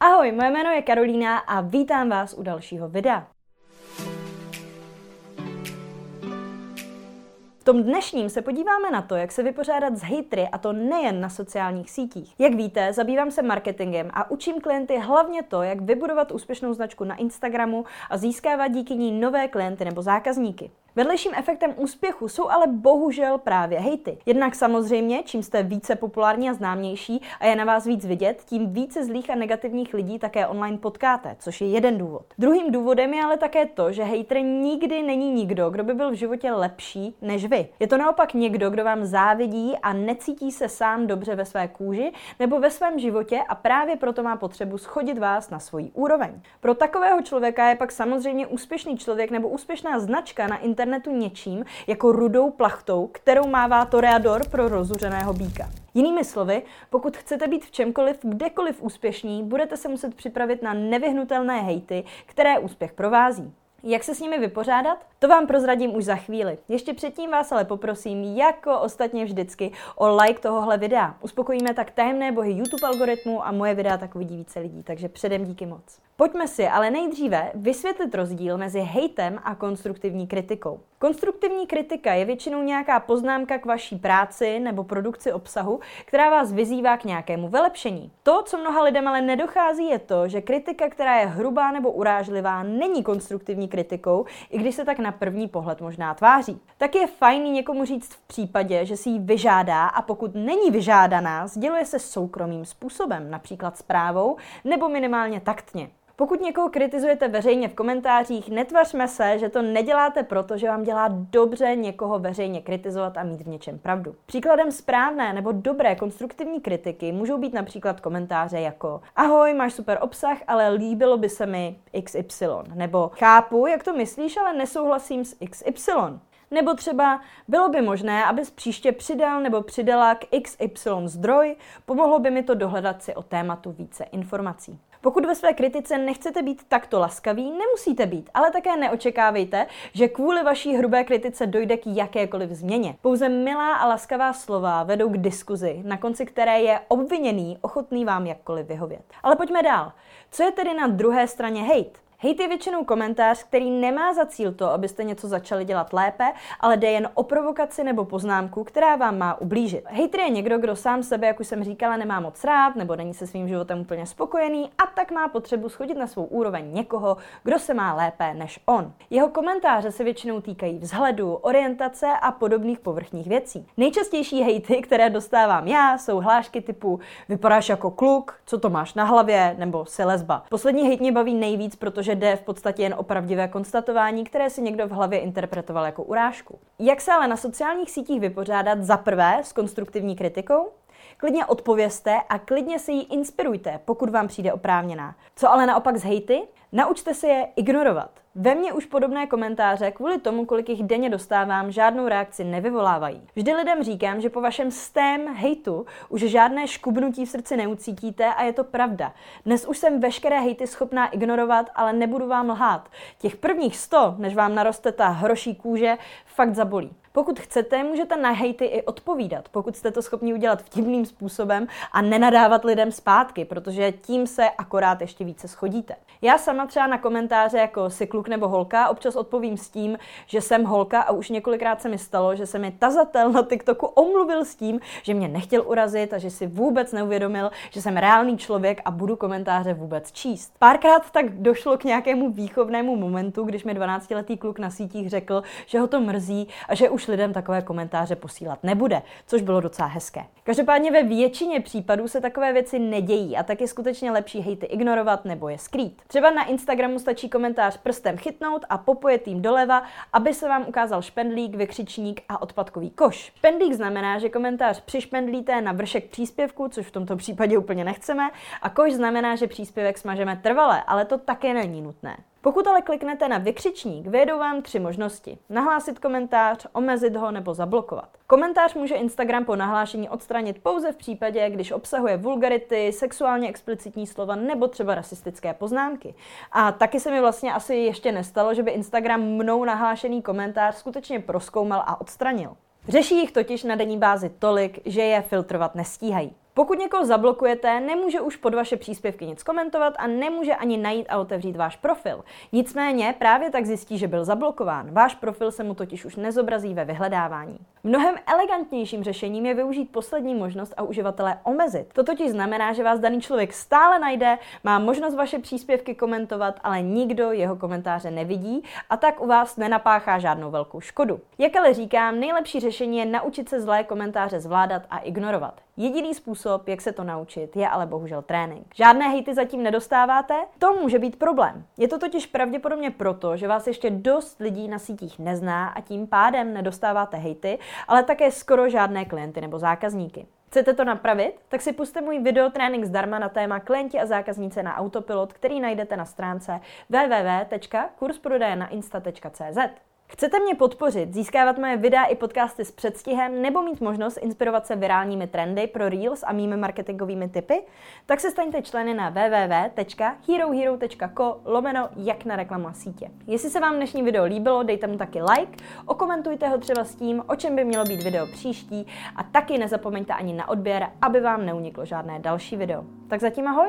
Ahoj, moje jméno je Karolína a vítám vás u dalšího videa. V tom dnešním se podíváme na to, jak se vypořádat s hejtry a to nejen na sociálních sítích. Jak víte, zabývám se marketingem a učím klienty hlavně to, jak vybudovat úspěšnou značku na Instagramu a získávat díky ní nové klienty nebo zákazníky. Vedlejším efektem úspěchu jsou ale bohužel právě hejty. Jednak samozřejmě, čím jste více populární a známější a je na vás víc vidět, tím více zlých a negativních lidí také online potkáte, což je jeden důvod. Druhým důvodem je ale také to, že hejtr nikdy není nikdo, kdo by byl v životě lepší než vy. Je to naopak někdo, kdo vám závidí a necítí se sám dobře ve své kůži nebo ve svém životě a právě proto má potřebu schodit vás na svoji úroveň. Pro takového člověka je pak samozřejmě úspěšný člověk nebo úspěšná značka na internetu internetu něčím jako rudou plachtou, kterou mává toreador pro rozuřeného býka. Jinými slovy, pokud chcete být v čemkoliv, kdekoliv úspěšní, budete se muset připravit na nevyhnutelné hejty, které úspěch provází. Jak se s nimi vypořádat? To vám prozradím už za chvíli. Ještě předtím vás ale poprosím, jako ostatně vždycky, o like tohohle videa. Uspokojíme tak tajemné bohy YouTube algoritmu a moje videa tak uvidí více lidí, takže předem díky moc. Pojďme si ale nejdříve vysvětlit rozdíl mezi hejtem a konstruktivní kritikou. Konstruktivní kritika je většinou nějaká poznámka k vaší práci nebo produkci obsahu, která vás vyzývá k nějakému vylepšení. To, co mnoha lidem ale nedochází, je to, že kritika, která je hrubá nebo urážlivá, není konstruktivní kritikou, i když se tak na první pohled možná tváří. Tak je fajn někomu říct v případě, že si ji vyžádá a pokud není vyžádaná, sděluje se soukromým způsobem, například zprávou nebo minimálně taktně. Pokud někoho kritizujete veřejně v komentářích, netvařme se, že to neděláte proto, že vám dělá dobře někoho veřejně kritizovat a mít v něčem pravdu. Příkladem správné nebo dobré konstruktivní kritiky můžou být například komentáře jako Ahoj, máš super obsah, ale líbilo by se mi XY. Nebo chápu, jak to myslíš, ale nesouhlasím s XY. Nebo třeba bylo by možné, abys příště přidal nebo přidala k XY zdroj, pomohlo by mi to dohledat si o tématu více informací. Pokud ve své kritice nechcete být takto laskaví, nemusíte být, ale také neočekávejte, že kvůli vaší hrubé kritice dojde k jakékoliv změně. Pouze milá a laskavá slova vedou k diskuzi, na konci které je obviněný ochotný vám jakkoliv vyhovět. Ale pojďme dál. Co je tedy na druhé straně hate? Hate je většinou komentář, který nemá za cíl to, abyste něco začali dělat lépe, ale jde jen o provokaci nebo poznámku, která vám má ublížit. Hater je někdo, kdo sám sebe, jak už jsem říkala, nemá moc rád nebo není se svým životem úplně spokojený a tak má potřebu schodit na svou úroveň někoho, kdo se má lépe než on. Jeho komentáře se většinou týkají vzhledu, orientace a podobných povrchních věcí. Nejčastější hejty, které dostávám já, jsou hlášky typu vypadáš jako kluk, co to máš na hlavě, nebo si lesba. Poslední hejt mě baví nejvíc, protože protože jde v podstatě jen o pravdivé konstatování, které si někdo v hlavě interpretoval jako urážku. Jak se ale na sociálních sítích vypořádat za prvé s konstruktivní kritikou? Klidně odpovězte a klidně se jí inspirujte, pokud vám přijde oprávněná. Co ale naopak z hejty? Naučte se je ignorovat. Ve mně už podobné komentáře kvůli tomu, kolik jich denně dostávám, žádnou reakci nevyvolávají. Vždy lidem říkám, že po vašem stém hejtu už žádné škubnutí v srdci neucítíte a je to pravda. Dnes už jsem veškeré hejty schopná ignorovat, ale nebudu vám lhát. Těch prvních sto, než vám naroste ta hroší kůže, fakt zabolí. Pokud chcete, můžete na hejty i odpovídat, pokud jste to schopni udělat vtipným způsobem a nenadávat lidem zpátky, protože tím se akorát ještě více schodíte. Já sama třeba na komentáře jako si kluk nebo holka občas odpovím s tím, že jsem holka a už několikrát se mi stalo, že se mi tazatel na TikToku omluvil s tím, že mě nechtěl urazit a že si vůbec neuvědomil, že jsem reálný člověk a budu komentáře vůbec číst. Párkrát tak došlo k nějakému výchovnému momentu, když mi 12-letý kluk na sítích řekl, že ho to mrzí a že už lidem takové komentáře posílat nebude, což bylo docela hezké. Každopádně ve většině případů se takové věci nedějí a tak je skutečně lepší hejty ignorovat nebo je skrýt. Třeba na Instagramu stačí komentář prstem chytnout a popojet tým doleva, aby se vám ukázal špendlík, vykřičník a odpadkový koš. Špendlík znamená, že komentář přišpendlíte na vršek příspěvku, což v tomto případě úplně nechceme, a koš znamená, že příspěvek smažeme trvale, ale to také není nutné. Pokud ale kliknete na vykřičník, vyjedou vám tři možnosti. Nahlásit komentář, omezit ho nebo zablokovat. Komentář může Instagram po nahlášení odstranit pouze v případě, když obsahuje vulgarity, sexuálně explicitní slova nebo třeba rasistické poznámky. A taky se mi vlastně asi ještě nestalo, že by Instagram mnou nahlášený komentář skutečně proskoumal a odstranil. Řeší jich totiž na denní bázi tolik, že je filtrovat nestíhají. Pokud někoho zablokujete, nemůže už pod vaše příspěvky nic komentovat a nemůže ani najít a otevřít váš profil. Nicméně právě tak zjistí, že byl zablokován. Váš profil se mu totiž už nezobrazí ve vyhledávání. Mnohem elegantnějším řešením je využít poslední možnost a uživatele omezit. To totiž znamená, že vás daný člověk stále najde, má možnost vaše příspěvky komentovat, ale nikdo jeho komentáře nevidí a tak u vás nenapáchá žádnou velkou škodu. Jak ale říkám, nejlepší řešení je naučit se zlé komentáře zvládat a ignorovat. Jediný způsob, jak se to naučit, je ale bohužel trénink. Žádné hejty zatím nedostáváte? To může být problém. Je to totiž pravděpodobně proto, že vás ještě dost lidí na sítích nezná a tím pádem nedostáváte hejty, ale také skoro žádné klienty nebo zákazníky. Chcete to napravit? Tak si puste můj videotrénink zdarma na téma klienti a zákazníci na autopilot, který najdete na stránce www.kursprodejnainsta.cz. Chcete mě podpořit, získávat moje videa i podcasty s předstihem nebo mít možnost inspirovat se virálními trendy pro Reels a mými marketingovými typy? Tak se staňte členy na www.herohero.co lomeno jak na reklamu a sítě. Jestli se vám dnešní video líbilo, dejte mu taky like, okomentujte ho třeba s tím, o čem by mělo být video příští a taky nezapomeňte ani na odběr, aby vám neuniklo žádné další video. Tak zatím ahoj!